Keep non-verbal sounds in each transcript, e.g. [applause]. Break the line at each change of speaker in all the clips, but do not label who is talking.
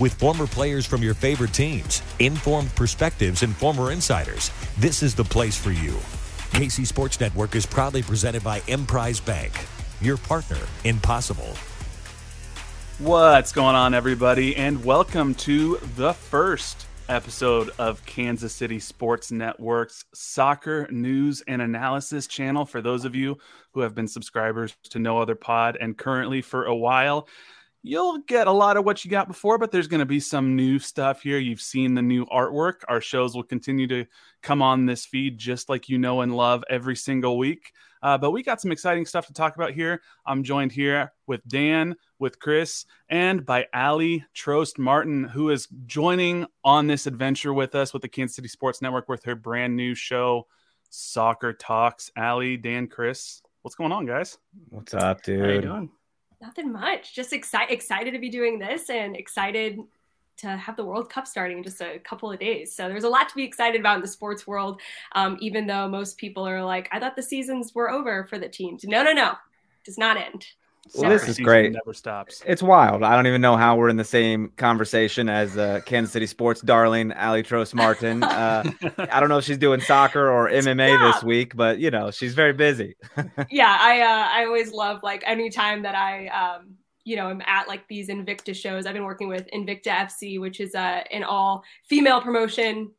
With former players from your favorite teams, informed perspectives, and former insiders, this is the place for you. KC Sports Network is proudly presented by Emprise Bank, your partner in possible.
What's going on, everybody, and welcome to the first episode of Kansas City Sports Network's soccer news and analysis channel. For those of you who have been subscribers to No Other Pod and currently for a while, you'll get a lot of what you got before, but there's going to be some new stuff here. You've seen the new artwork. Our shows will continue to come on this feed just like you know and love every single week. Uh, but we got some exciting stuff to talk about here. I'm joined here with Dan, with Chris, and by Ali Trost Martin, who is joining on this adventure with us with the Kansas City Sports Network with her brand new show, Soccer Talks. Ali, Dan, Chris, what's going on, guys?
What's up, dude? How you doing?
Nothing much. Just excited excited to be doing this and excited to have the World Cup starting in just a couple of days. So there's a lot to be excited about in the sports world, um, even though most people are like, I thought the seasons were over for the teams. No, no, no, does not end.
Well, this is great.
Never stops.
It's wild. I don't even know how we're in the same conversation as uh, Kansas City sports darling Ali Trost Martin. [laughs] Uh, I don't know if she's doing soccer or MMA this week, but you know she's very busy. [laughs]
yeah, I uh, I always love like anytime that I um, you know, I'm at like these Invicta shows. I've been working with Invicta FC, which is uh, an all female promotion.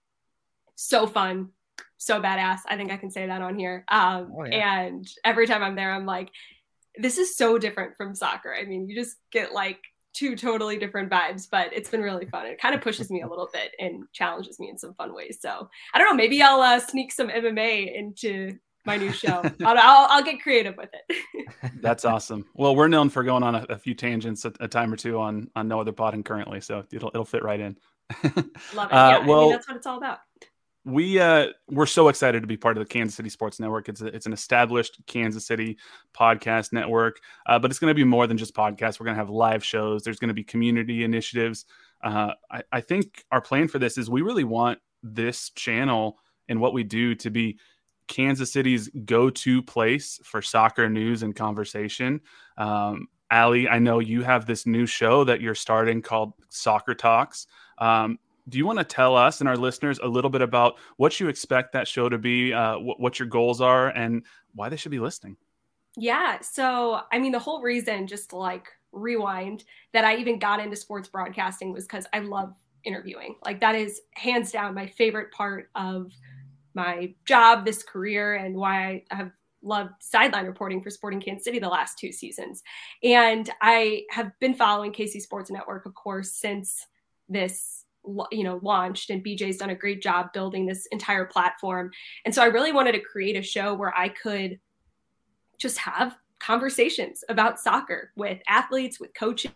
So fun, so badass. I think I can say that on here. Um, oh, yeah. And every time I'm there, I'm like, this is so different from soccer. I mean, you just get like two totally different vibes, but it's been really fun. It kind of pushes me a little bit and challenges me in some fun ways. So I don't know, maybe I'll uh, sneak some MMA into my new show. [laughs] I'll, I'll, I'll, get creative with it. [laughs]
That's awesome. Well, we're known for going on a, a few tangents a, a, time or two on on no other potting currently, so it'll it'll fit right in. [laughs]
Love it. Uh, well, I mean, that's what it's all about.
We uh we're so excited to be part of the Kansas City Sports Network. It's a, it's an established Kansas City podcast network, uh, but it's going to be more than just podcasts. We're going to have live shows. There's going to be community initiatives. Uh, I, I think our plan for this is we really want this channel and what we do to be Kansas City's go to place for soccer news and conversation. Um, Ali, I know you have this new show that you're starting called Soccer Talks. Um, do you want to tell us and our listeners a little bit about what you expect that show to be, uh, wh- what your goals are, and why they should be listening?
Yeah. So, I mean, the whole reason, just like rewind, that I even got into sports broadcasting was because I love interviewing. Like, that is hands down my favorite part of my job, this career, and why I have loved sideline reporting for Sporting Kansas City the last two seasons. And I have been following KC Sports Network, of course, since this you know launched and BJ's done a great job building this entire platform. And so I really wanted to create a show where I could just have conversations about soccer with athletes, with coaches,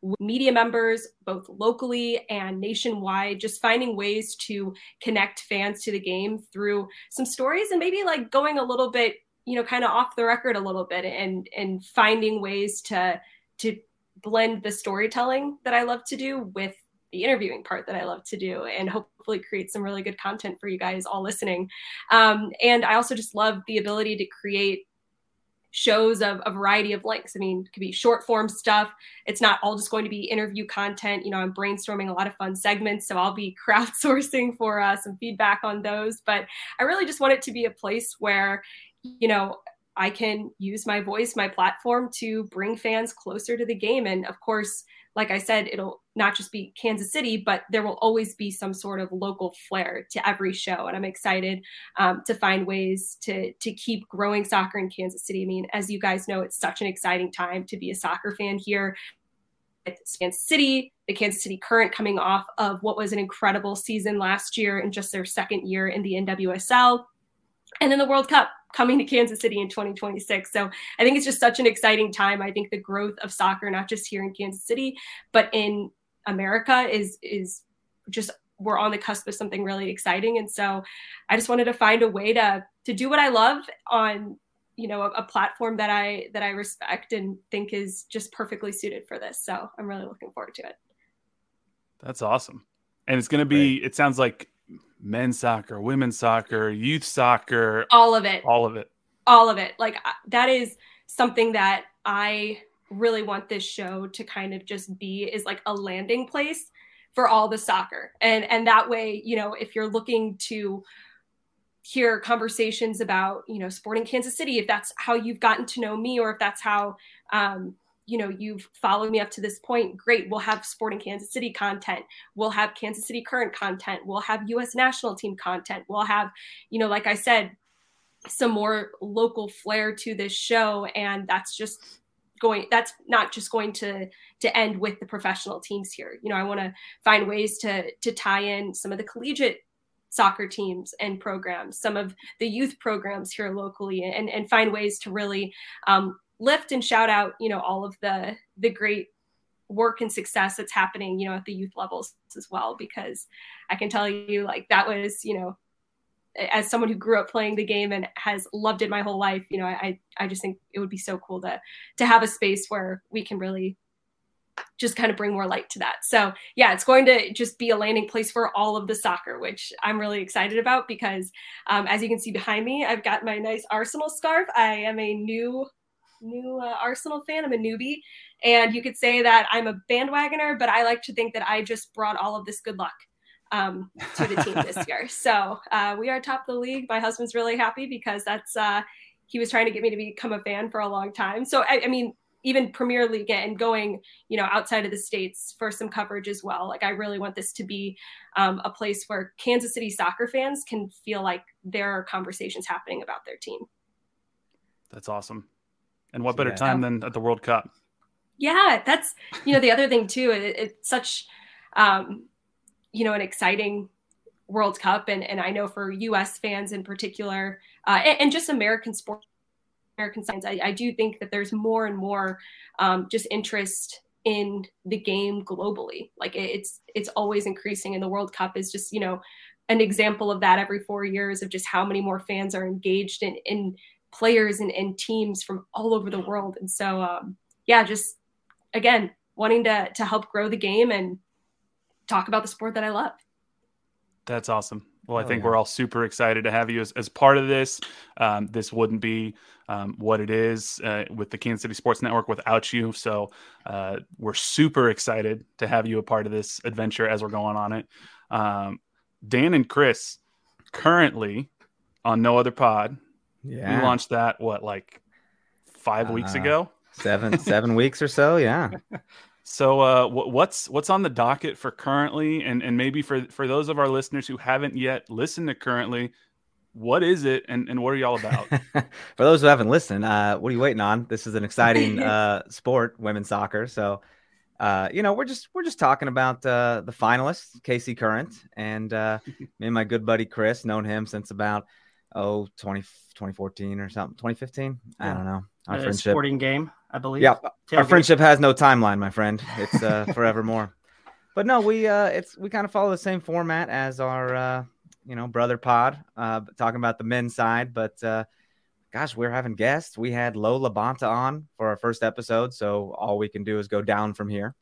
with media members, both locally and nationwide, just finding ways to connect fans to the game through some stories and maybe like going a little bit, you know, kind of off the record a little bit and and finding ways to to blend the storytelling that I love to do with the interviewing part that I love to do and hopefully create some really good content for you guys all listening. Um, and I also just love the ability to create shows of a variety of lengths. I mean, it could be short form stuff. It's not all just going to be interview content. You know, I'm brainstorming a lot of fun segments, so I'll be [laughs] crowdsourcing for uh, some feedback on those. But I really just want it to be a place where, you know, I can use my voice, my platform to bring fans closer to the game. And of course, like I said, it'll not just be Kansas City, but there will always be some sort of local flair to every show. And I'm excited um, to find ways to to keep growing soccer in Kansas City. I mean, as you guys know, it's such an exciting time to be a soccer fan here. It's Kansas City, the Kansas City Current coming off of what was an incredible season last year and just their second year in the NWSL. And then the World Cup coming to Kansas City in 2026. So I think it's just such an exciting time. I think the growth of soccer, not just here in Kansas City, but in America, is is just we're on the cusp of something really exciting. And so I just wanted to find a way to to do what I love on you know a, a platform that I that I respect and think is just perfectly suited for this. So I'm really looking forward to it.
That's awesome. And it's going to be, it sounds like men's soccer, women's soccer, youth soccer,
all of it.
All of it.
All of it. Like that is something that I really want this show to kind of just be is like a landing place for all the soccer. And and that way, you know, if you're looking to hear conversations about, you know, sporting Kansas City, if that's how you've gotten to know me or if that's how um you know you've followed me up to this point great we'll have sporting kansas city content. We'll have kansas city current content. We'll have us national team content. We'll have you know like i said some more local flair to this show and that's just going that's not just going to to end with the professional teams here. You know i want to find ways to to tie in some of the collegiate soccer teams and programs some of the youth programs here locally and and find ways to really um, lift and shout out, you know, all of the the great work and success that's happening, you know, at the youth levels as well. Because I can tell you, like that was, you know, as someone who grew up playing the game and has loved it my whole life, you know, I I just think it would be so cool to to have a space where we can really just kind of bring more light to that. So yeah, it's going to just be a landing place for all of the soccer, which I'm really excited about because um, as you can see behind me, I've got my nice Arsenal scarf. I am a new new uh, Arsenal fan. I'm a newbie, and you could say that I'm a bandwagoner, but I like to think that I just brought all of this good luck um, to the team this year. [laughs] So uh, we are top of the league. My husband's really happy because that's uh, he was trying to get me to become a fan for a long time. So I, I mean, even Premier League and going, you know, outside of the states for some coverage as well. Like I really want this to be um, a place where Kansas City soccer fans can feel like there are conversations happening about their team.
That's awesome. And what better yeah. time than at the World Cup?
Yeah, that's you know the other thing too. It, it's such um, you know an exciting World Cup, and and I know for U.S. fans in particular, uh, and, and, just American sports, American science, I, I, do think that there's more and more um, just interest in the game globally. Like it, it's it's always increasing, and the World Cup is just you know an example of that every four years of just how many more fans are engaged in in players and, and teams from all over the world. And so, um, yeah, just again, wanting to, to help grow the game and talk about the sport that I love.
That's awesome. Well, I think yeah. we're all super excited to have you as, as part of this. Um, this wouldn't be um, what it is uh, with the Kansas City Sports Network without you. So uh, we're super excited to have you a part of this adventure as we're going on it. Um, Dan and Chris currently on No Other Pod yeah. We launched that what like five uh, weeks ago?
Seven seven weeks or so, yeah. [laughs]
So uh, what's what's on the docket for currently, and and maybe for for those of our listeners who haven't yet listened to currently, what is it, and and what are y'all about? [laughs]
for those who haven't listened, uh, what are you waiting on? This is an exciting [laughs] uh, sport, women's soccer. So, uh, you know, we're just we're just talking about uh, the finalists, KC Current, and uh, me and my good buddy Chris, known him since about oh 20, 2014 or something 2015 i don't know.
Our friendship. sporting game i believe.
Yeah Tailgate. our friendship has no timeline my friend. It's uh [laughs] forevermore. But no we uh it's we kind of follow the same format as our uh you know brother pod uh talking about the men's side but uh gosh we're having guests. We had Lo LaBonta on for our first episode so all we can do is go down from here.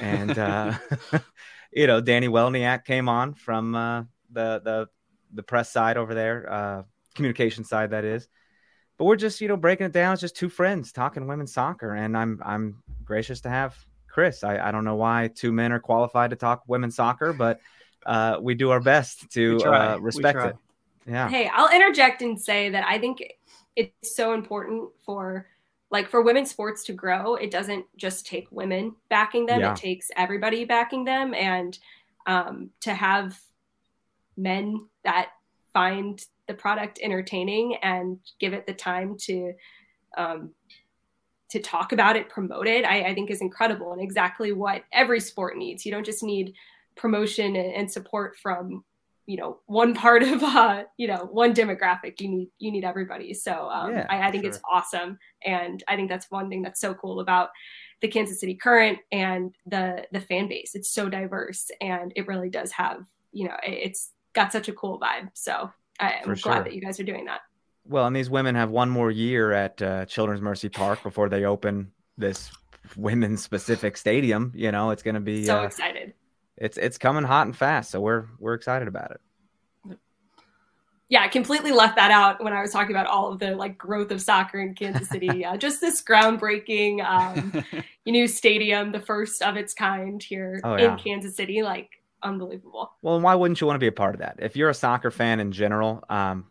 And uh [laughs] you know danny welniak came on from uh the the the press side over there, uh, communication side that is. but we're just you know breaking it down. It's just two friends talking women's soccer, and I'm I'm gracious to have Chris. I, I don't know why two men are qualified to talk women's soccer, but uh, we do our best to uh, respect it. Yeah.
Hey, I'll interject and say that I think it's so important for like for women's sports to grow. It doesn't just take women backing them; yeah. it takes everybody backing them, and um, to have men that find the product entertaining and give it the time to um, to talk about it, promote it, I, I, think is incredible and exactly what every sport needs. You don't just need promotion and, support from you know one part of uh you know one demographic you need you need everybody so um, yeah, I, I, think sure. it's awesome and i think that's one thing that's so cool about the kansas city current and the the fan base it's so diverse and it really does have you know it's got such a cool vibe so I, am glad sure. that you guys are doing that
well and these women have one more year at uh, children's mercy park before they open this women's specific stadium you know it's going to be
so uh, excited
it's it's coming hot and fast. So we're we're excited about it.
Yeah, I completely left that out when I was talking about all of the like growth of soccer in Kansas City. [laughs] uh, just this groundbreaking um, [laughs] new stadium, the first of its kind here oh, yeah. in Kansas City, like unbelievable.
Well, and why wouldn't you want to be a part of that? If you're a soccer fan in general, um,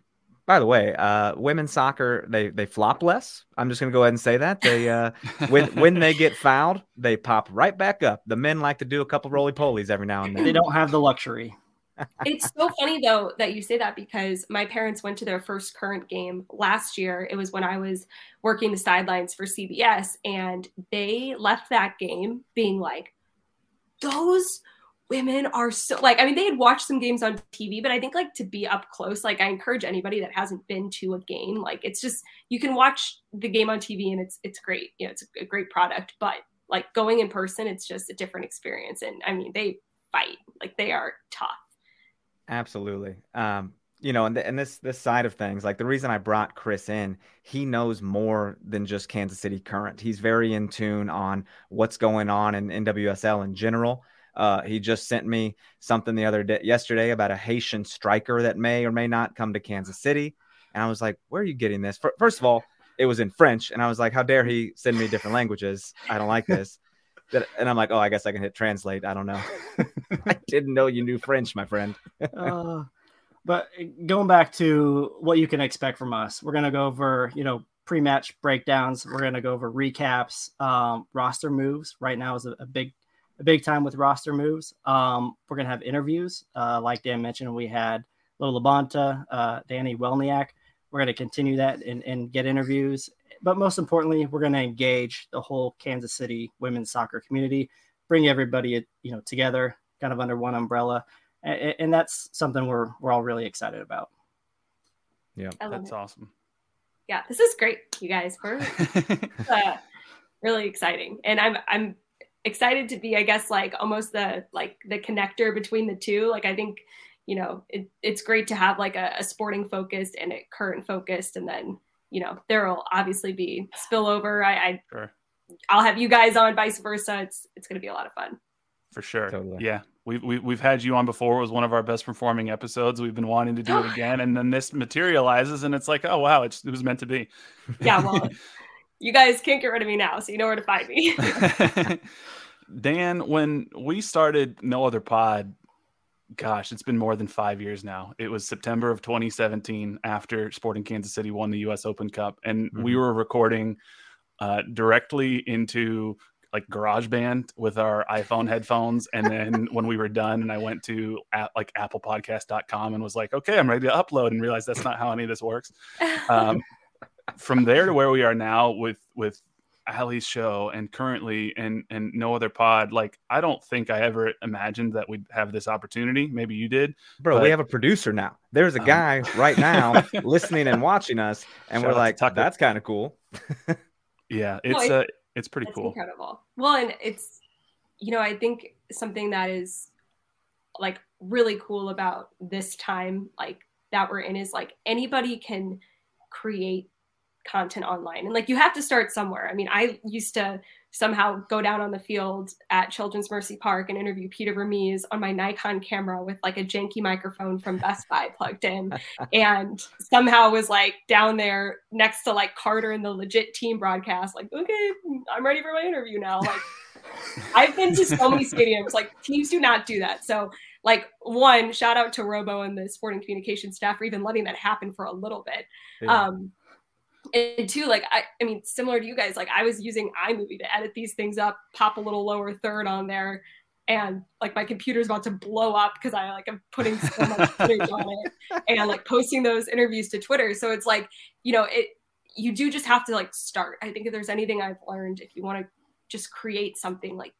by the way, uh, women's soccer they they flop less. I'm just gonna go ahead and say that they uh, when [laughs] when they get fouled, they pop right back up. The men like to do a couple roly polies every now and then.
They don't have the luxury. [laughs]
it's so funny though that you say that because my parents went to their first current game last year. It was when I was working the sidelines for CBS, and they left that game being like, "Those women are so like i mean they had watched some games on tv but i think like to be up close like i encourage anybody that hasn't been to a game like it's just you can watch the game on tv and it's it's great you know it's a great product but like going in person it's just a different experience and i mean they fight like they are tough
absolutely um you know, and, and this this side of things, like the reason I brought Chris in, he knows more than just Kansas City Current. He's very in tune on what's going on in NWSL in general. Uh, he just sent me something the other day, yesterday, about a Haitian striker that may or may not come to Kansas City. And I was like, "Where are you getting this?" First of all, it was in French, and I was like, "How dare he send me different languages? I don't like this." [laughs] and I'm like, "Oh, I guess I can hit translate." I don't know. [laughs] I didn't know you knew French, my friend. [laughs] uh,
but going back to what you can expect from us, we're gonna go over, you know, pre-match breakdowns. We're gonna go over recaps, um, roster moves. Right now is a, a big big time with roster moves. Um, we're gonna have interviews, uh, like Dan mentioned. We had Lo LaBonta, uh, Danny Welniak. We're gonna continue that and, and get interviews. But most importantly, we're gonna engage the whole Kansas City women's soccer community, bring everybody you know together, kind of under one umbrella, and, and that's something we're we're all really excited about.
Yeah, that's it. awesome.
Yeah, this is great, you guys. We're [laughs] uh, really exciting, and I'm I'm excited to be, I guess, like almost the like the connector between the two. Like I think, you know, it, it's great to have like a, a sporting focused and a current focused, and then you know there will obviously be spillover. I, I sure. I'll have you guys on, vice versa. It's it's going to be a lot of fun.
For sure. Totally. Yeah. We've, we, we've had you on before. It was one of our best performing episodes. We've been wanting to do it [gasps] again. And then this materializes and it's like, oh, wow, it was meant to be.
Yeah. Well, [laughs] you guys can't get rid of me now. So you know where to find me. [laughs]
Dan, when we started No Other Pod, gosh, it's been more than five years now. It was September of 2017 after Sporting Kansas City won the U.S. Open Cup, and mm-hmm. we were recording uh, directly into like GarageBand with our iPhone headphones. And then [laughs] when we were done, and I went to at, like ApplePodcast.com and was like, okay, I'm ready to upload, and realized that's not how any of this works. Um, from there to where we are now with with Ali's show and currently and and no other pod, like I don't think I ever imagined that we'd have this opportunity. Maybe you did,
bro. But, we have a producer now. There's a um, guy right now [laughs] listening and watching us, and we're like, that's kind of cool. [laughs]
yeah, it's uh, it's pretty cool,
incredible. Well, and it's you know I think something that is like really cool about this time like that we're in is like anybody can create content online and like you have to start somewhere i mean i used to somehow go down on the field at Children's Mercy Park and interview Peter Vermes on my Nikon camera with like a janky microphone from Best Buy plugged in, [laughs] and somehow was like down there next to like Carter and the legit team broadcast, like, okay, I'm ready for my interview now. Like, [laughs] I've been to so many stadiums, like teams do not do that. So, like, one shout out to Robo and the sporting communication staff for even letting that happen for a little bit. Yeah. Um, and two like I, I mean similar to you guys like i was using imovie to edit these things up pop a little lower third on there and like my computer's about to blow up because i like i'm putting so much [laughs] footage on it and like posting those interviews to twitter. So it's like you know it you do just have to like start. I think if there's anything i've learned if you want to just create something like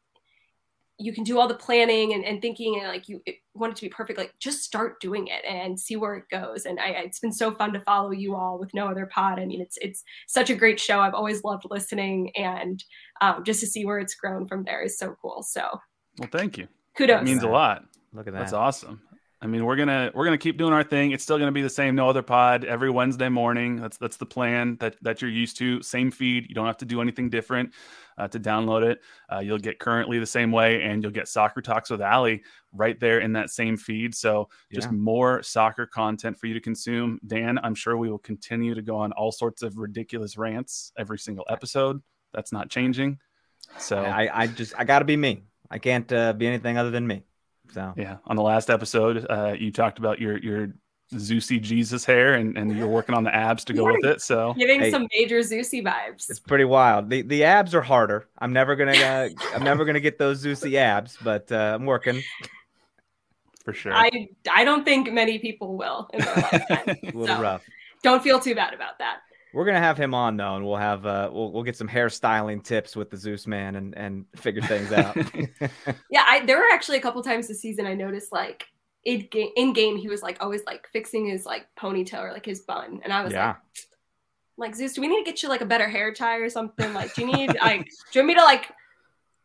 you can do all the planning and, and thinking and like you want it to be perfect like just start doing it and see where it goes. And I, it's been so fun to follow you all with no other pod. I mean it's it's such a great show. I've always loved listening and um, just to see where it's grown from there is so cool. So
well thank you.
Kudos.
it means a lot.
Look at that.
that's awesome I mean, we're gonna we're gonna keep doing our thing. It's still gonna be the same, no other pod every Wednesday morning. That's that's the plan that that you're used to. Same feed. You don't have to do anything different uh, to download it. Uh, you'll get currently the same way, and you'll get Soccer Talks with Ali right there in that same feed. So just yeah. more soccer content for you to consume. Dan, I'm sure we will continue to go on all sorts of ridiculous rants every single episode. That's not changing. So
I, I just I got to be me. I can't uh, be anything other than me. So
yeah, on the last episode, uh, you talked about your your Zusi Jesus hair, and, and you're working on the abs to go with it. So [laughs]
giving hey, some major Zusi vibes.
It's pretty wild. the The abs are harder. I'm never gonna uh, I'm never gonna get those Zusi abs, but uh, I'm working.
For sure.
I I don't think many people will in their lifetime. [laughs] little so rough. Don't feel too bad about that.
We're gonna have him on though, and we'll have uh, we'll we'll get some hairstyling tips with the Zeus man and and figure things out. [laughs]
yeah, I there were actually a couple times this season I noticed like in game, in game he was like always like fixing his like ponytail or like his bun, and I was yeah. like, like Zeus, do we need to get you like a better hair tie or something? Like, do you need [laughs] like do you want me to like,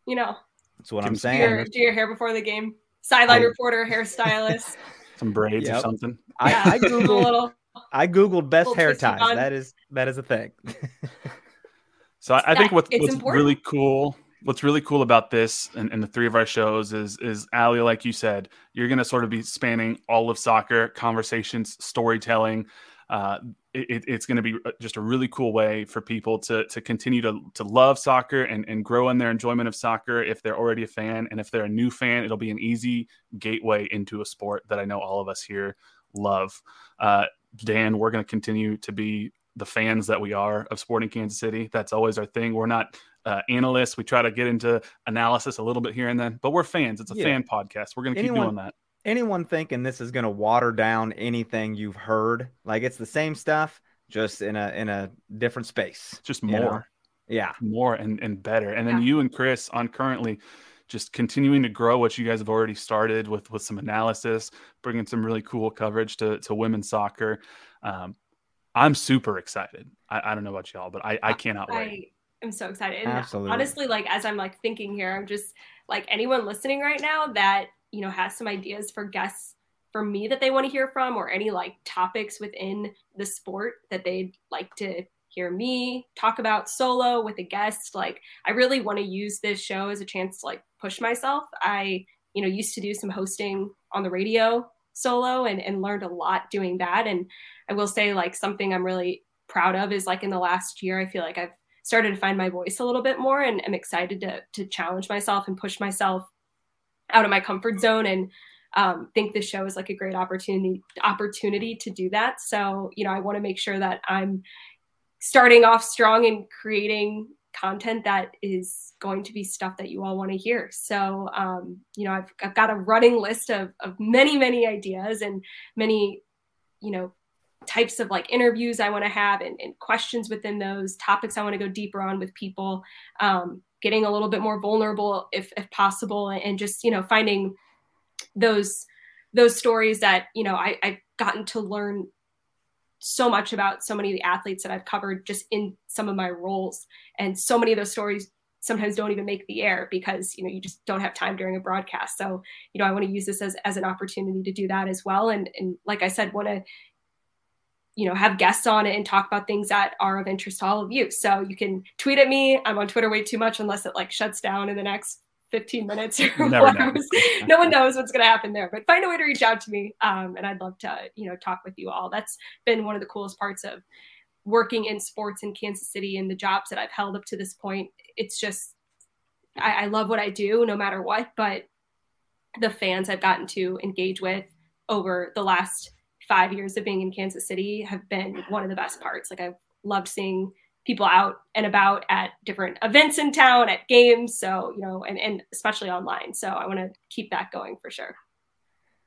you know?
That's what I'm saying.
Do your, do your hair before the game. Sideline reporter, hairstylist. [laughs]
Some braids yep. or something.
Yeah, I, I googled. I googled best hair ties. That is that is a thing. [laughs]
so I, I think what's, what's really cool, what's really cool about this and, and, the three of our shows is is Ali, like you said, you're going to sort of be spanning all of soccer, conversations, storytelling. Uh, it, it's going to be uh, just a really cool way for people to to continue to to love soccer and and grow in their enjoyment of soccer if they're already a fan and if they're a new fan it'll be an easy gateway into a sport that I know all of us here love. Uh, Dan, we're going to continue to be the fans that we are of Sporting Kansas City. That's always our thing. We're not uh, analysts. We try to get into analysis a little bit here and then, but we're fans. It's a yeah. fan podcast. We're going to keep doing that.
Anyone thinking this is going to water down anything you've heard? Like it's the same stuff, just in a in a different space.
Just more. Know?
Yeah,
more and and better. And then you and Chris on currently just continuing to grow what you guys have already started with with some analysis, bringing some really cool coverage to to women's soccer. Um, I'm super excited. I, I, don't know about y'all, but I, I cannot
I,
wait.
I'm so excited. And Absolutely. honestly, like as I'm like thinking here, I'm just like anyone listening right now that you know has some ideas for guests for me that they want to hear from, or any like topics within the sport that they'd like to hear me talk about solo with a guest. Like I really want to use this show as a chance to like push myself. I, you know, used to do some hosting on the radio solo and, and learned a lot doing that. And I will say like something I'm really proud of is like in the last year, I feel like I've started to find my voice a little bit more and I'm excited to to challenge myself and push myself out of my comfort zone and um, think this show is like a great opportunity opportunity to do that. So, you know, I want to make sure that I'm starting off strong and creating content that is going to be stuff that you all want to hear. So, um, you know, I've, I've got a running list of, of many, many ideas and many, you know, types of like interviews I want to have and, and, questions within those topics I want to go deeper on with people, um, getting a little bit more vulnerable if, if possible, and, just, you know, finding those, those stories that, you know, I, I've gotten to learn so much about so many of the athletes that I've covered just in some of my roles. And so many of those stories sometimes don't even make the air because you know you just don't have time during a broadcast. So, you know, I want to use this as, as an opportunity to do that as well. And and like I said, want to you know have guests on it and talk about things that are of interest to all of you so you can tweet at me i'm on twitter way too much unless it like shuts down in the next 15 minutes or
Never [laughs]
no one knows what's going to happen there but find a way to reach out to me um, and i'd love to you know talk with you all. That's been one of the coolest parts of working in sports in kansas city and the jobs that i've held up to this point. It's just I, I love what i do no matter what but the fans i've gotten to engage with over the last five years of being in Kansas City have been one of the best parts. Like I've loved seeing people out and about at different events in town, at games. So, you know, and, and especially online. So I want to keep that going for sure.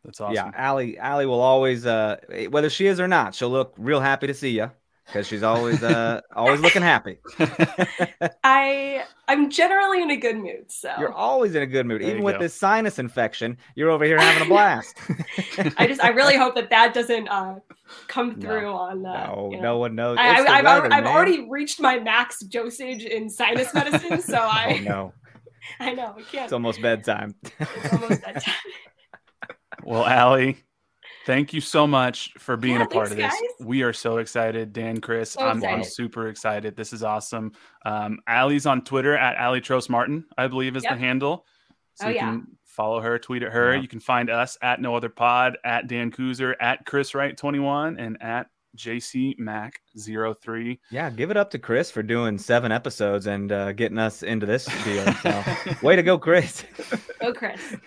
That's awesome.
Yeah, Allie, Allie will always, uh, whether she is or not, she'll look real happy to see you because she's always uh always looking happy. [laughs] [laughs]
I I'm generally in a good mood, so
you're always in a good mood,
There
even with
go.
this sinus infection. You're over here having a blast. [laughs]
I just I really hope that that doesn't uh come
No,
through on uh,
no,
you know.
no one knows.
I,
It's the
I, I've,
weather,
already, I've already reached my max dosage in sinus medicine, so
Oh
I
no,
I know I can't.
it's almost bedtime.
It's almost that time.
Well, Allie, thank you so much for being
Yeah,
a part of this.
guys.
We are so excited. Dan, Chris,
So
I'm, I'm super excited. This is awesome. Um, Allie's on Twitter at Allie Trost Martin, I believe is the handle. So
Oh,
you
yeah.
can follow her, tweet at her.
Yeah.
You can find us at No Other Pod, at Dan Kuzer, at Chris Wright 21, and at JC Mac 03.
yeah, give it up to Chris for doing seven episodes and uh, getting us into this deal. So, [laughs] way to go, Chris.
Go, Chris. [laughs]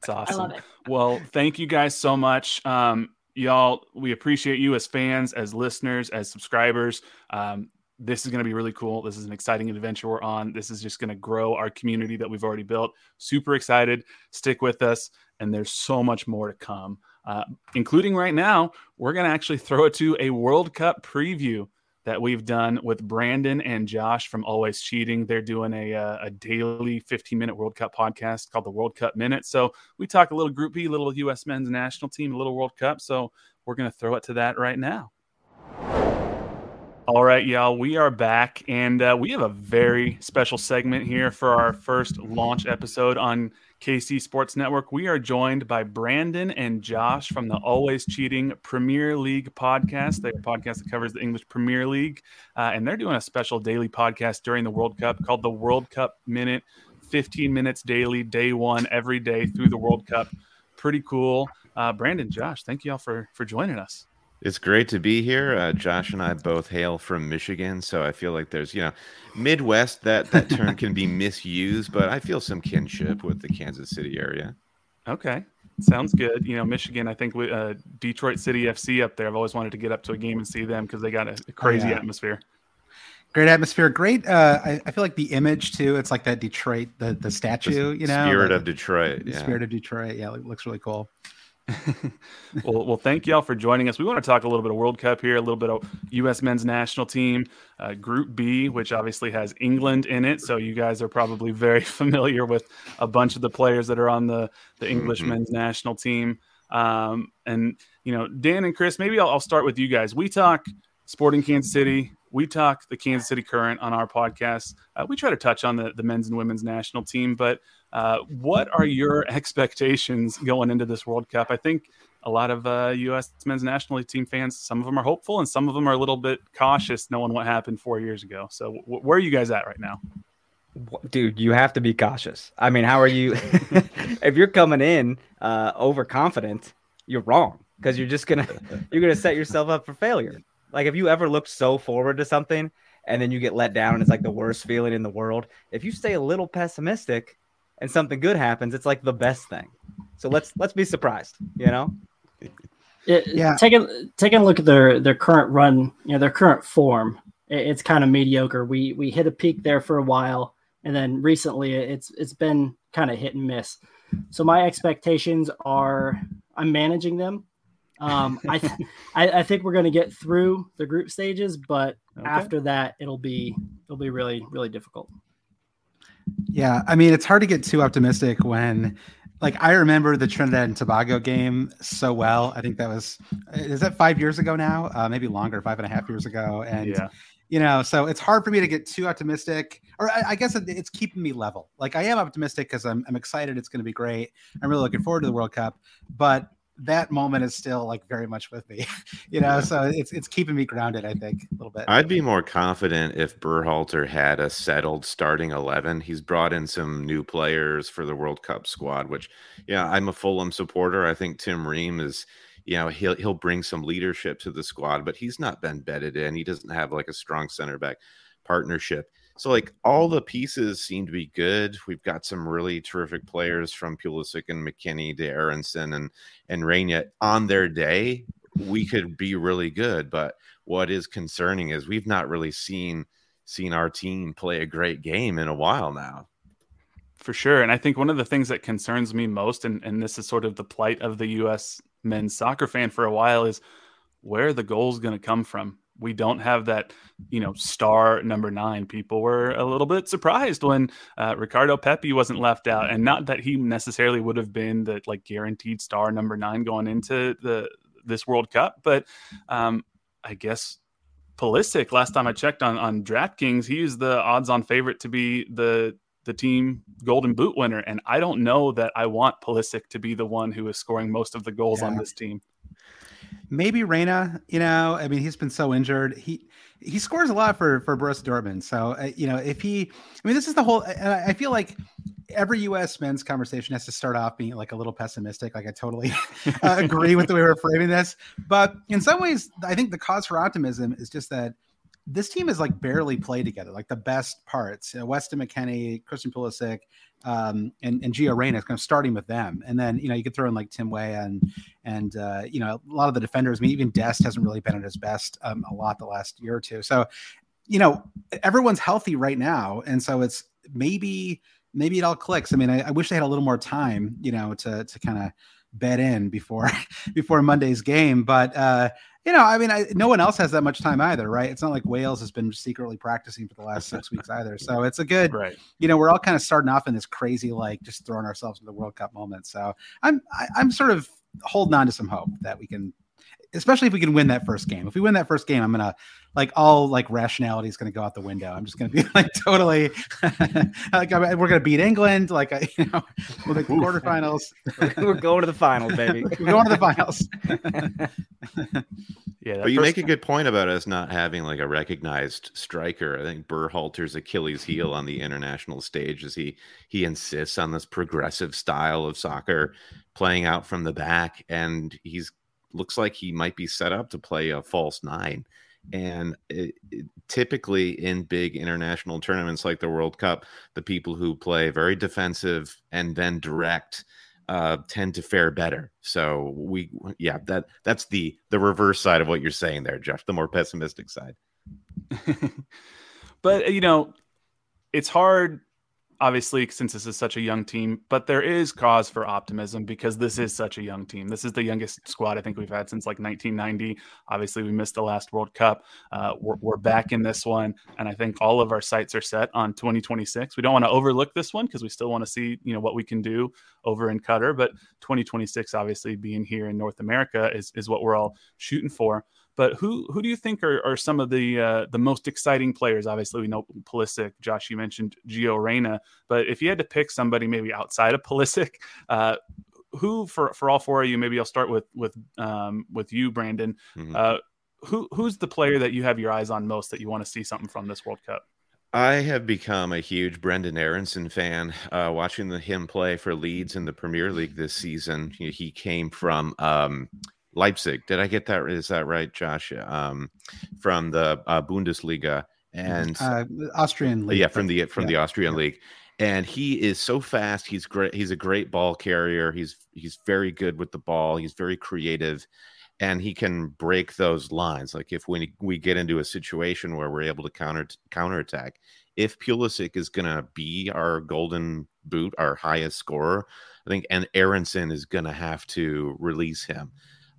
It's awesome.
It.
Well, thank you guys so much. Um, y'all, we appreciate you as fans, as listeners, as subscribers. Um, this is going to be really cool. This is an exciting adventure we're on. This is just going to grow our community that we've already built. Super excited. Stick with us. And there's so much more to come, uh, including right now. We're going to actually throw it to a World Cup preview that we've done with Brandon and Josh from Always Cheating. They're doing a, uh, a daily 15 minute World Cup podcast called the World Cup Minute. So we talk a little Group little U.S. men's national team, a little World Cup. So we're going to throw it to that right now. All right, y'all, we are back, and uh, we have a very special segment here for our first launch episode on KC Sports Network. We are joined by Brandon and Josh from the Always Cheating Premier League podcast. They're a podcast that covers the English Premier League, uh, and they're doing a special daily podcast during the World Cup called the World Cup Minute 15 minutes daily, day one, every day through the World Cup. Pretty cool. Uh, Brandon, Josh, thank you all for, for joining us.
It's great to be here. Uh, Josh and I both hail from Michigan, so I feel like there's, you know, Midwest. That that term can be misused, but I feel some kinship with the Kansas City area.
Okay. Sounds good. You know, Michigan, I think we, uh, Detroit City FC up there. I've always wanted to get up to a game and see them because they got a, a crazy
yeah.
atmosphere.
Great atmosphere, great. Uh, I, I feel like the image too. It's like that Detroit, the the statue, you know,
Spirit
like
of Detroit.
the
Yeah.
spirit of Detroit. Yeah, it looks really cool.
Well, well, thank y'all for joining us. We want to talk a little bit of World Cup here, a little bit of U.S. men's national team, uh, Group B, which obviously has England in it. So you guys are probably very [laughs] familiar with a bunch of the players that are on the the English
Mhm.
men's national team. Um, and you know, Dan and Chris, maybe I'll, I'll start with you guys. We talk Sporting Kansas City. We talk the Kansas City Current on our podcast. Uh, we try to touch on the, the men's and women's national team, but uh, what are your expectations going into this World Cup? I think a lot of uh, U.S. men's national league team fans, some of them are hopeful and some of them are a little bit cautious knowing what happened four years ago. So, w- where are you guys at right now?
Dude, you have to be cautious. I mean, how are you? [laughs] if you're coming in uh, overconfident, you're wrong because you're just gonna [laughs] you're gonna set yourself up for failure. Like if you ever look so forward to something and then you get let down, and it's like the worst feeling in the world. If you stay a little pessimistic and something good happens, it's like the best thing. So let's let's be surprised. You know?
It,
Yeah.
Taking taking a look at their their current run, you know, their current form, it- it's kind of mediocre. We we hit a peak there for a while, and then recently it's it's been kind of hit and miss. So my expectations are I'm managing them. Um, I, th- [laughs] I I think we're going to get through the group stages, but
Okay.
after that it'll be it'll be really really difficult.
Yeah, I mean, it's hard to get too optimistic when, like, I remember the Trinidad and Tobago game so well. I think that was, is that five years ago now? Uh, maybe longer, five and a half years ago. And
yeah,
you know, so it's hard for me to get too optimistic, or I, I guess it, it's keeping me level. Like I am optimistic because I'm, I'm excited. It's going to be great. I'm really looking forward to the World Cup, but that moment is still like very much with me, [laughs] you know. So it's it's keeping me grounded. I think a little bit.
I'd be more confident if Berhalter had a settled starting eleven. He's brought in some new players for the World Cup squad, which, yeah, I'm a Fulham supporter. I think Tim Ream is you know he'll he'll bring some leadership to the squad but he's not been bedded in he doesn't have like a strong center back partnership so like all the pieces seem to be good. We've got some really terrific players from Pulisic and McKennie to Aaronson and and Reyna on their day. We could be really good, but what is concerning is we've not really seen seen our team play a great game in a while now.
For sure. And I think one of the things that concerns me most, and, and this is sort of the plight of the US men's soccer fan for a while, is where are the goals going to come from? We don't have that, you know, star number nine. People were a little bit surprised when uh, Ricardo Pepi wasn't left out, and not that he necessarily would have been the like guaranteed star number nine going into the this World Cup, but um, I guess Pulisic. Last time I checked on on DraftKings, he is the odds-on favorite to be the the team Golden Boot winner, and I don't know that I want Pulisic to be the one who is scoring most of the goals yeah. on this team
maybe Reyna. You know, I mean, he's been so injured. He he scores a lot for for Borussia Dortmund. So uh, you know, if he, I mean, this is the whole. And I feel like every U.S. men's conversation has to start off being like a little pessimistic. Like I totally [laughs] uh, agree with the way we're framing this, but in some ways, I think the cause for optimism is just that this team is like barely played together. Like the best parts, uh, Weston McKennie, Christian Pulisic, um, and and Gio Reyna kind of starting with them, and then you know you could throw in like Tim Weah and and uh, you know a lot of the defenders. I mean, even Dest hasn't really been at his best um, a lot the last year or two. So, you know, everyone's healthy right now, and so it's maybe maybe it all clicks. I mean, I, I wish they had a little more time, you know, to to kind of bed in before [laughs] before Monday's game, but uh, you know, I mean, I, no one else has that much time either, right? It's not like Wales has been secretly practicing for the last six weeks either. So it's a good, right. you know, we're all kind of starting off in this crazy, like just throwing ourselves in the World Cup moment. So I'm, I, am i am sort of holding on to some hope that we can especially if we can win that first game. If we win that first game, I'm gonna like all like rationality is gonna go out the window. I'm just gonna be [laughs] like totally [laughs] like we're gonna beat England. Like I, [laughs] you know, we'll make the quarterfinals.
we're going to the finals, baby.
we're going to the finals.
yeah, but you make a good point about us not having like a recognized striker. I think Berhalter's Achilles heel on the international stage is he he insists on this progressive style of soccer playing out from the back and he's looks like he might be set up to play a false nine. And it, it, typically in big international tournaments like the World Cup, the people who play very defensive and then direct uh, tend to fare better. So we, yeah, that that's the the reverse side of what you're saying there, Jeff. The more pessimistic side. [laughs]
but you know, it's hard obviously since this is such a young team but there is cause for optimism because this is such a young team. This is the youngest squad i think we've had since like 1990 obviously we missed the last world cup. Uh, we're, we're, back in this one and i think all of our sights are set on 2026 we don't want to overlook this one because we still want to see you know what we can do over in qatar but 2026 obviously being here in north america is, is what we're all shooting for but who who do you think are, are some of the uh, the most exciting players? Obviously, we know Pulisic. Josh, you mentioned Gio Reyna, but if you had to pick somebody maybe outside of Pulisic, [laughs] uh, who for for all four of you? Maybe I'll start with with um, with you, Brandon. Mm-hmm. Uh, who who's the player that you have your eyes on most that you want to see something from this World Cup?
I have become a huge Brendan Aaronson fan. Uh, watching the, him play for Leeds in the Premier League this season, he, he came from um, Leipzig. Did I get that? Is that right, Josh? Um, from the uh, Bundesliga and
uh, Austrian league.
Yeah, from the from yeah. the Austrian yeah. league. And he is so fast. He's great. He's a great ball carrier. He's he's very good with the ball. He's very creative, and he can break those lines. Like if we we get into a situation where we're able to counter counterattack, if Pulisic is going to be our golden boot, our highest scorer, I think, and Aaronson is going to have to release him.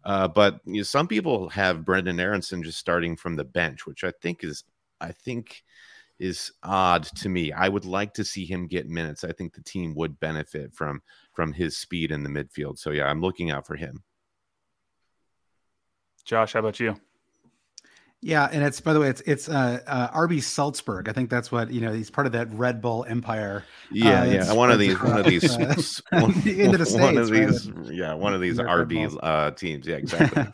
Uh, but you know, some people have Brendan Aaronson just starting from the bench, which I think is, I think, is odd to me. I would like to see him get minutes. I think the team would benefit from from his speed in the midfield. So yeah, I'm looking out for him.
Josh, how about you?
Yeah, and it's by the way, it's it's uh, uh RB Salzburg. I think that's what you know. He's part of that Red Bull empire.
Yeah,
uh,
yeah. One of these, one of these,
uh,
one, [laughs]
into the [laughs]
one of
States, right?
yeah, one of these RB uh, teams. Yeah, exactly. [laughs]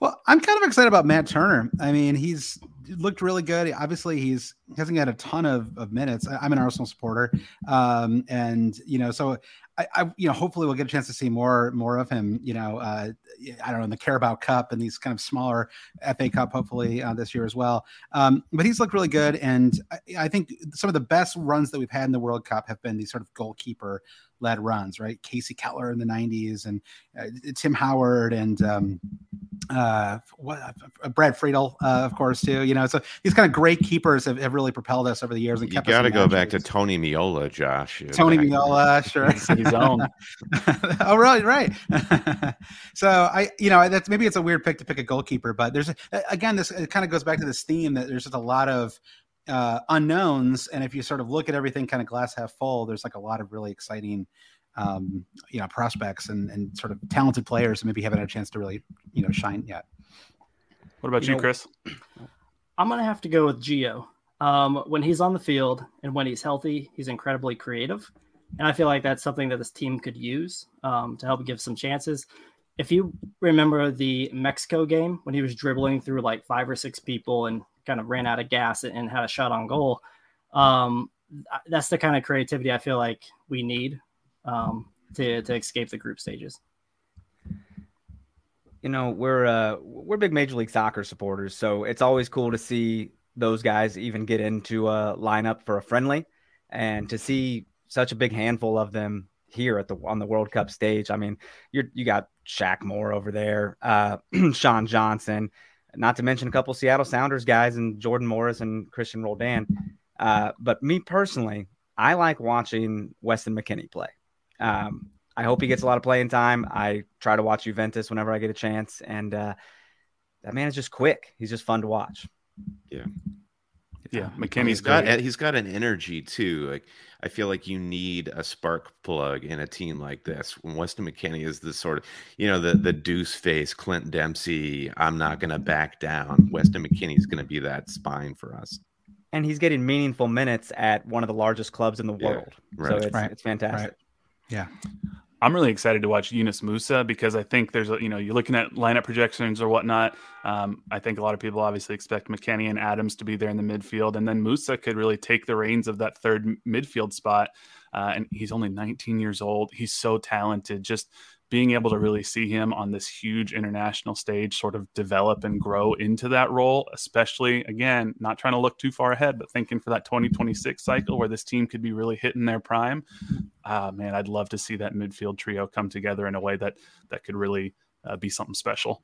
Well, I'm kind of excited about Matt Turner. I mean, he's looked really good. Obviously, he's he hasn't got a ton of, of minutes. I, I'm an Arsenal supporter, um, and you know, so I, I, you know, hopefully we'll get a chance to see more more of him. You know, uh, I don't know in the Carabao Cup and these kind of smaller FA Cup, hopefully uh, this year as well. Um, but he's looked really good, and I, I think some of the best runs that we've had in the World Cup have been these sort of goalkeeper led runs, right? Kasey Keller in the 90s and uh, Tim Howard and um, uh, what uh, Brad Friedel, uh, of course, too. You know, so these kind of great keepers have, have really propelled us over the years and
you
kept
got to
us in
go back to. Tony Meola, Josh.
Tony
Back-
Meola, sure.
City's own. [laughs]
oh, right, right. [laughs] so I, you know, that's maybe it's a weird pick to pick a goalkeeper, but there's again, this it kind of goes back to this theme that there's just a lot of uh, unknowns, and if you sort of look at everything kind of glass half full, there's like a lot of really exciting, um, you know, prospects and and sort of talented players, and maybe haven't had a chance to really, you know, shine yet.
What about
You
you,
know-
Chris?
I'm gonna have to go with Gio. Um, when he's on the field and when he's healthy, he's incredibly creative, and I feel like that's something that this team could use um, to help give some chances. If you remember the Mexico game when he was dribbling through like five or six people and kind of ran out of gas and, had a shot on goal, um, that's the kind of creativity I feel like we need um, to to escape the group stages.
you know we're uh we're big major league soccer supporters so it's always cool to see those guys even get into a lineup for a friendly and to see such a big handful of them here at the on the World Cup stage. I mean, you're you got Shaq Moore over there, uh [clears throat] Sean Johnson, not to mention a couple Seattle Sounders guys and Jordan Morris and Cristian Roldan. Uh, but me personally, I like watching Weston McKennie play. Um, I hope he gets a lot of playing time. I try to watch Juventus whenever I get a chance, and uh, that man is just quick. He's just fun to watch.
Yeah,
He's
McKennie's
got
great.
he's got an energy too. Like I feel like you need a spark plug in a team like this. When Weston McKennie is the sort of you know the the deuce face Clint Dempsey. I'm not going to back down. Weston McKennie's going to be that spine for us.
And he's getting meaningful minutes at one of the largest clubs in the
Yeah,
world. So it's,
Right,
it's fantastic.
Yeah.
I'm really excited to watch Yunus Musah because I think there's a you know you're looking at lineup projections or whatnot. Um, I think a lot of people obviously expect McKennie and Adams to be there in the midfield, and then Musah could really take the reins of that third midfield spot. Uh, and he's only 19 years old. He's so talented. Just being able to really see him on this huge international stage sort of develop and grow into that role, especially again, not trying to look too far ahead, but thinking for that 2026 cycle where this team could be really hitting their prime. Ah, man, I'd love to see that midfield trio come together in a way that that could really uh, be something special.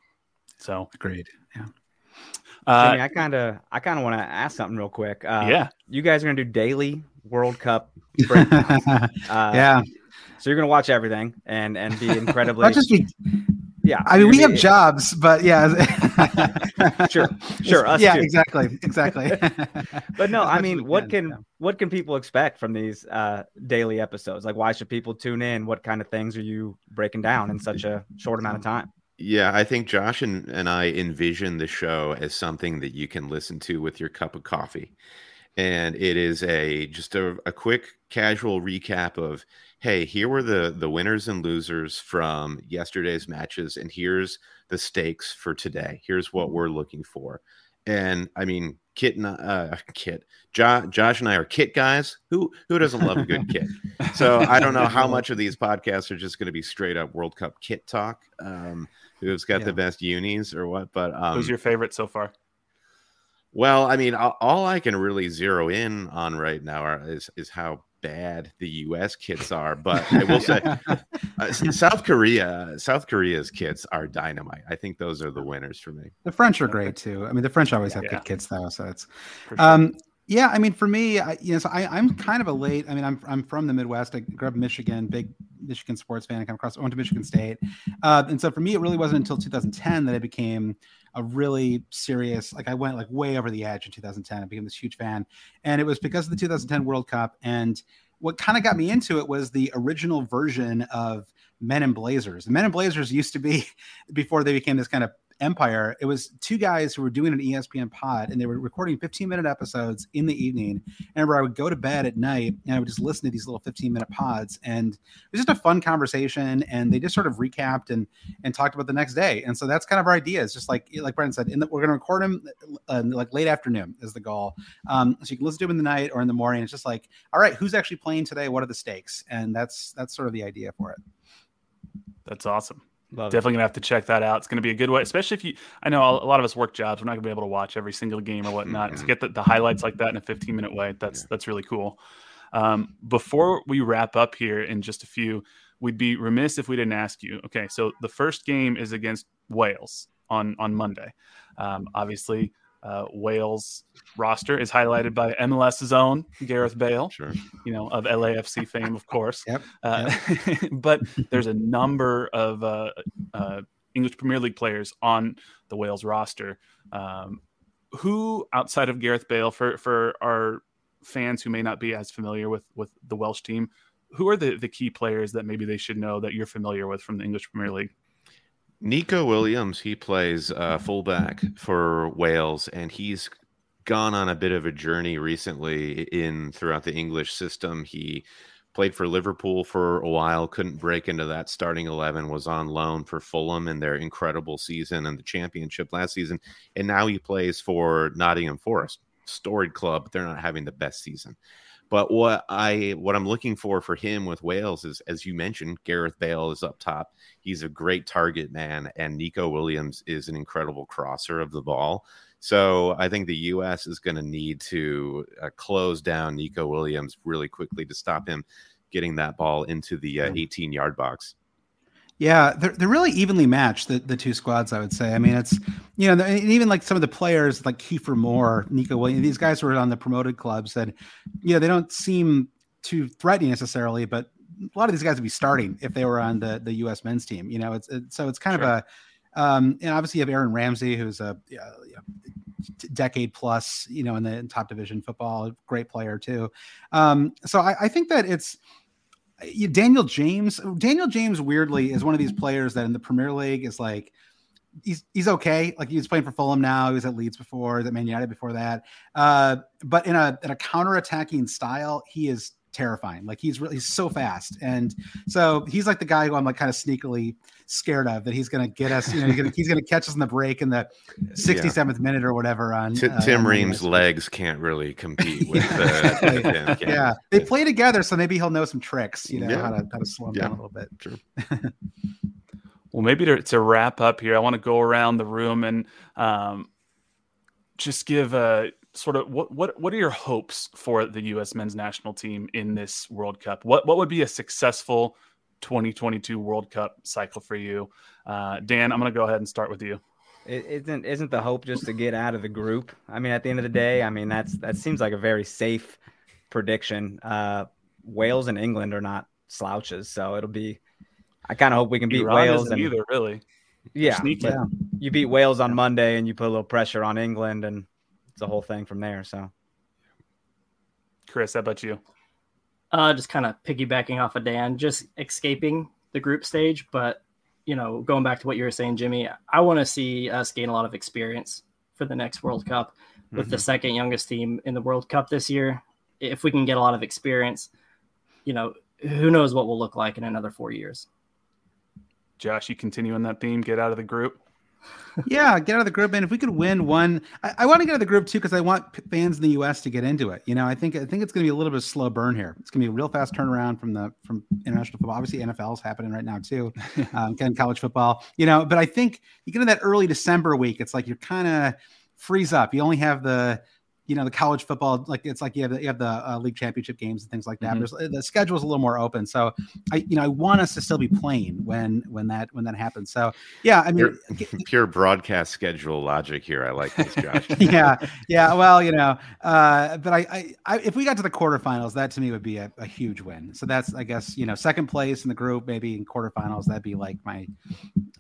So,
Agreed. Yeah.
uh,
Jimmy, I kind of, I kind of want to ask something real quick. Uh,
yeah,
you guys are gonna do daily World Cup [laughs] uh,
yeah.
So you're gonna watch everything and and be [laughs] incredibly.
Not just be,
yeah.
I mean, we have jobs, but yeah. [laughs]
Sure, sure, us
yeah,
too.
exactly, exactly. [laughs]
But no, I mean, what can
yeah.
what can people expect from these uh, daily episodes? Like, why should people tune in? What kind of things are you breaking down in such a short amount of time?
Yeah, I think Josh and, and I envision the show as something that you can listen to with your cup of coffee. And it is a just a, a quick casual recap of hey, here were the the winners and losers from yesterday's matches, and here's the stakes for today. Here's what we're looking for. And I mean, Kit and uh, [laughs] Kit, jo- Josh and I are Kit guys. Who who doesn't love a good Kit? So I don't [laughs] know how much of these podcasts are just going to be straight up World Cup Kit talk. Um, who's got
Yeah.
the best unis or what? But um,
who's your favorite so far?
well, I mean, all, all I can really zero in on right now are, is is how bad the U.S. kits are. But I will say, [laughs] uh, South Korea, South Korea's kits are dynamite. I think those are the winners for me.
the French are great too. I mean, the French always have
Yeah.
good kids though, so it's
sure.
Um, yeah, I mean, for me, I, you know, so I, I'm kind of a late. I mean, I'm I'm from the Midwest. I grew up in Michigan, big Michigan sports fan. I come across, I went to Michigan State, uh, and so for me, it really wasn't until 2010 that I became a really serious. Like, I went like way over the edge in 2010. I became this huge fan, and it was because of the 2010 World Cup. And what kind of got me into it was the original version of Men in Blazers. The Men in Blazers used to be [laughs] before they became this kind of Empire, it was two guys who were doing an ESPN pod and they were recording 15 minute episodes in the evening. And where I would go to bed at night and I would just listen to these little 15 minute pods. And it was just a fun conversation. And they just sort of recapped and and talked about the next day. And so that's kind of our idea. It's just like like Brendan said, the, we're going to record them uh, like late afternoon is the goal. Um, so you can listen to them in the night or in the morning. It's just like, all right, who's actually playing today? What are the stakes? And that's that's sort of the idea for it.
That's awesome. Love Definitely it. gonna have to check that out. It's gonna be a good way, especially if you. I know a lot of us work jobs. We're not gonna be able to watch every single game or whatnot. Mm-hmm. To get the, the, highlights like that in a 15 minute way, that's yeah. that's really cool. Um, before we wrap up here in just a few, we'd be remiss if we didn't ask you. Okay, so the first game is against Wales on on Monday. Um, obviously, uh, Wales roster is highlighted by MLS's own Gareth Bale,
sure.
you know, of LAFC fame, of course.
yep.
Uh, yep. [laughs] but there's a number of uh, uh, English Premier League players on the Wales roster. Um, who, outside of Gareth Bale, for for our fans who may not be as familiar with with the Welsh team, who are the the key players that maybe they should know that you're familiar with from the English Premier League?
Neco Williams, he plays uh, fullback for Wales, and he's gone on a bit of a journey recently in throughout the English system. He played for Liverpool for a while, couldn't break into that starting 11, was on loan for Fulham in their incredible season and the championship last season. And now he plays for Nottingham Forest, storied club, but they're not having the best season. But what I what I'm looking for for him with Wales is, as you mentioned, Gareth Bale is up top. He's a great target man, and Neco Williams is an incredible crosser of the ball. So I think the U.S. is going to need to uh, close down Neco Williams really quickly to stop him getting that ball into the uh, 18 yard box.
Yeah, they're, they're really evenly matched the, the two squads. I would say. I mean, it's you know, and even like some of the players like Kiefer Moore, Neco Williams, these guys were on the promoted clubs that, you know, they don't seem too threatening necessarily, but a lot of these guys would be starting if they were on the the U.S. men's team. You know, it's, it's so it's kind sure. of a, um, and obviously you have Aaron Ramsey, who's a you know, decade plus, you know, in the top division football, great player too. Um, so I, I think that it's Daniel James. Daniel James, weirdly, is one of these players that in the Premier League is like he's he's okay. Like he's playing for Fulham now. He was at Leeds before, that Man United before that. Uh, but in a in a counter attacking style, he is terrifying. Like he's really he's so fast, and so he's like the guy who I'm like kind of sneakily scared of that he's going to get us. You know, he's going he's to catch us in the break in the 67th yeah. minute or whatever. On
T- uh, Tim Ream's legs can't really compete [laughs] with. yeah.
Uh, the, yeah, they play together, so maybe he'll know some tricks. You know yeah. how to how to slow him down a little bit.
True. [laughs]
well, maybe to, to wrap up here, I want to go around the room and um, just give a sort of what what what are your hopes for the U.S. men's national team in this World Cup? What what would be a successful 2022 World Cup cycle for you, uh, Dan? I'm going to go ahead and start with you.
is not isn't the hope just to get out of the group? I mean, at the end of the day, I mean that's that seems like a very safe prediction. Uh, Wales and England are not slouches, so it'll be. I kind of hope we can beat
Iran
Wales
and either really.
Yeah, you beat Wales on Monday, and you put a little pressure on England, and it's a whole thing from there. So,
Chris, how about you?
Uh, just kind of piggybacking off of Dan, just escaping the group stage. But, you know, going back to what you were saying, Jimmy, I want to see us gain a lot of experience for the next World Cup with mm-hmm. the second youngest team in the World Cup this year. If we can get a lot of experience, you know, who knows what we'll look like in another four years.
Josh, you continue on that theme, get out of the group
yeah, get out of the group, and if we could win one, I, I want to get out of the group too because I want fans in the U.S. to get into it. You know, I think I think it's going to be a little bit of slow burn here. It's going to be a real fast turnaround from the from international football. Obviously, NFL is happening right now too, [laughs] um, and college football. You know, but I think you get in that early December week, it's like you're kind of freeze up. You only have the you know the college football like it's like you have the, you have the uh, league championship games and things like that. Mm-hmm. the schedule is a little more open, so I you know I want us to still be playing when when that when that happens. So yeah, I mean
pure, pure broadcast schedule logic here. I like this, Josh. [laughs]
yeah, yeah. Well, you know, uh, but I, I, I if we got to the quarterfinals, that to me would be a, a huge win. So that's I guess you know second place in the group, maybe in quarterfinals. That'd be like my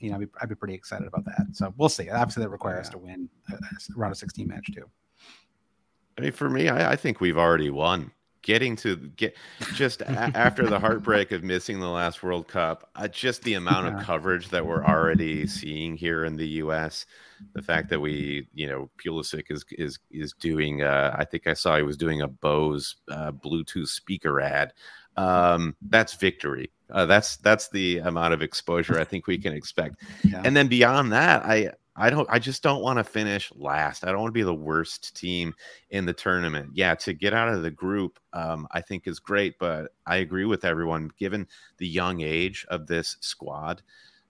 you know I'd be, I'd be pretty excited about that. So we'll see. Obviously, that requires yeah. us to win a, a round of 16 match too.
I mean, for me, I, I think we've already won getting to get just a- after the heartbreak of missing the last World Cup, uh, just the amount
Yeah.
of coverage that we're already seeing here in the U.S. The fact that we, you know, Pulisic is is is doing. Uh, I think I saw he was doing a Bose uh, Bluetooth speaker ad. Um, that's victory. Uh, that's that's the amount of exposure I think we can expect.
Yeah.
And then beyond that, I I don't I just don't want to finish last. I don't want to be the worst team in the tournament. Yeah, to get out of the group, um, I think is great, but I agree with everyone. Given the young age of this squad,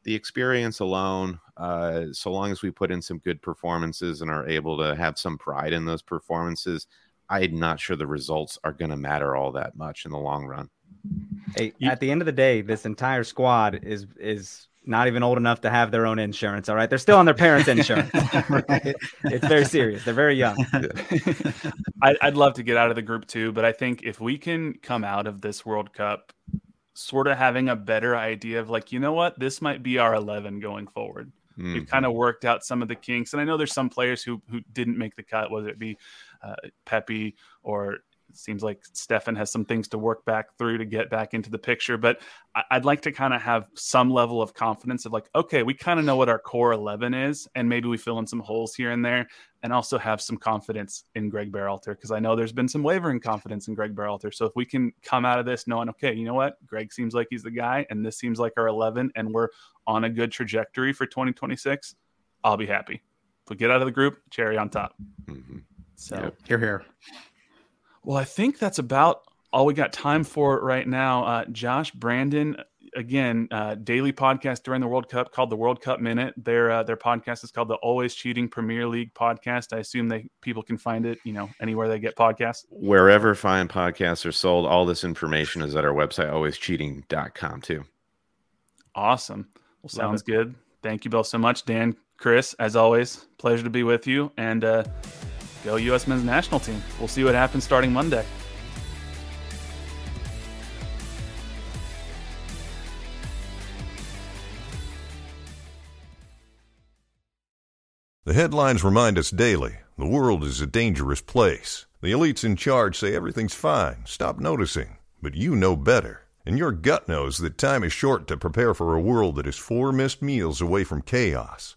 the experience alone, uh, so long as we put in some good performances and are able to have some pride in those performances, I'm not sure the results are going to matter all that much in the long run.
Hey,
You-
at the end of the day, this entire squad is is not even old enough to have their own insurance. All right, they're still on their parents' insurance. [laughs] [laughs]
right.
it's very serious. They're very young.
I, I'd love to get out of the group too, but I think if we can come out of this World Cup sort of having a better idea of like, you know what, this might be our 11 going forward. We've
Mhm.
kind of worked out some of the kinks, and I know there's some players who who didn't make the cut, whether it be uh, Pepi or it seems like Steffen has some things to work back through to get back into the picture. But I, I'd like to kind of have some level of confidence of like, okay, we kind of know what our core 11 is, and maybe we fill in some holes here and there, and also have some confidence in Greg Berhalter because I know there's been some wavering confidence in Greg Berhalter. So if we can come out of this knowing, okay, you know what, Greg seems like he's the guy, and this seems like our 11, and we're on a good trajectory for 2026, I'll be happy. If we get out of the group, cherry on top.
Mhm.
So,
Yep.
Here, here.
Well, I think that's about all we got time for right now. Uh, Josh, Brandon, again, uh, daily podcast during the World Cup called the World Cup Minute. Their uh, their podcast is called the Always Cheating Premier League Podcast. I assume they people can find it, you know, anywhere they get podcasts.
Wherever fine podcasts are sold, all this information is at our website, alwayscheating.com too.
Awesome. Well, sounds good. Thank you both so much, Dan, Chris. As always, pleasure to be with you. And uh, go U.S. Men's National Team. We'll see what happens starting Monday.
The headlines remind us daily the world is a dangerous place. The elites in charge say everything's fine, stop noticing. But you know better. And your gut knows that time is short to prepare for a world that is four missed meals away from chaos.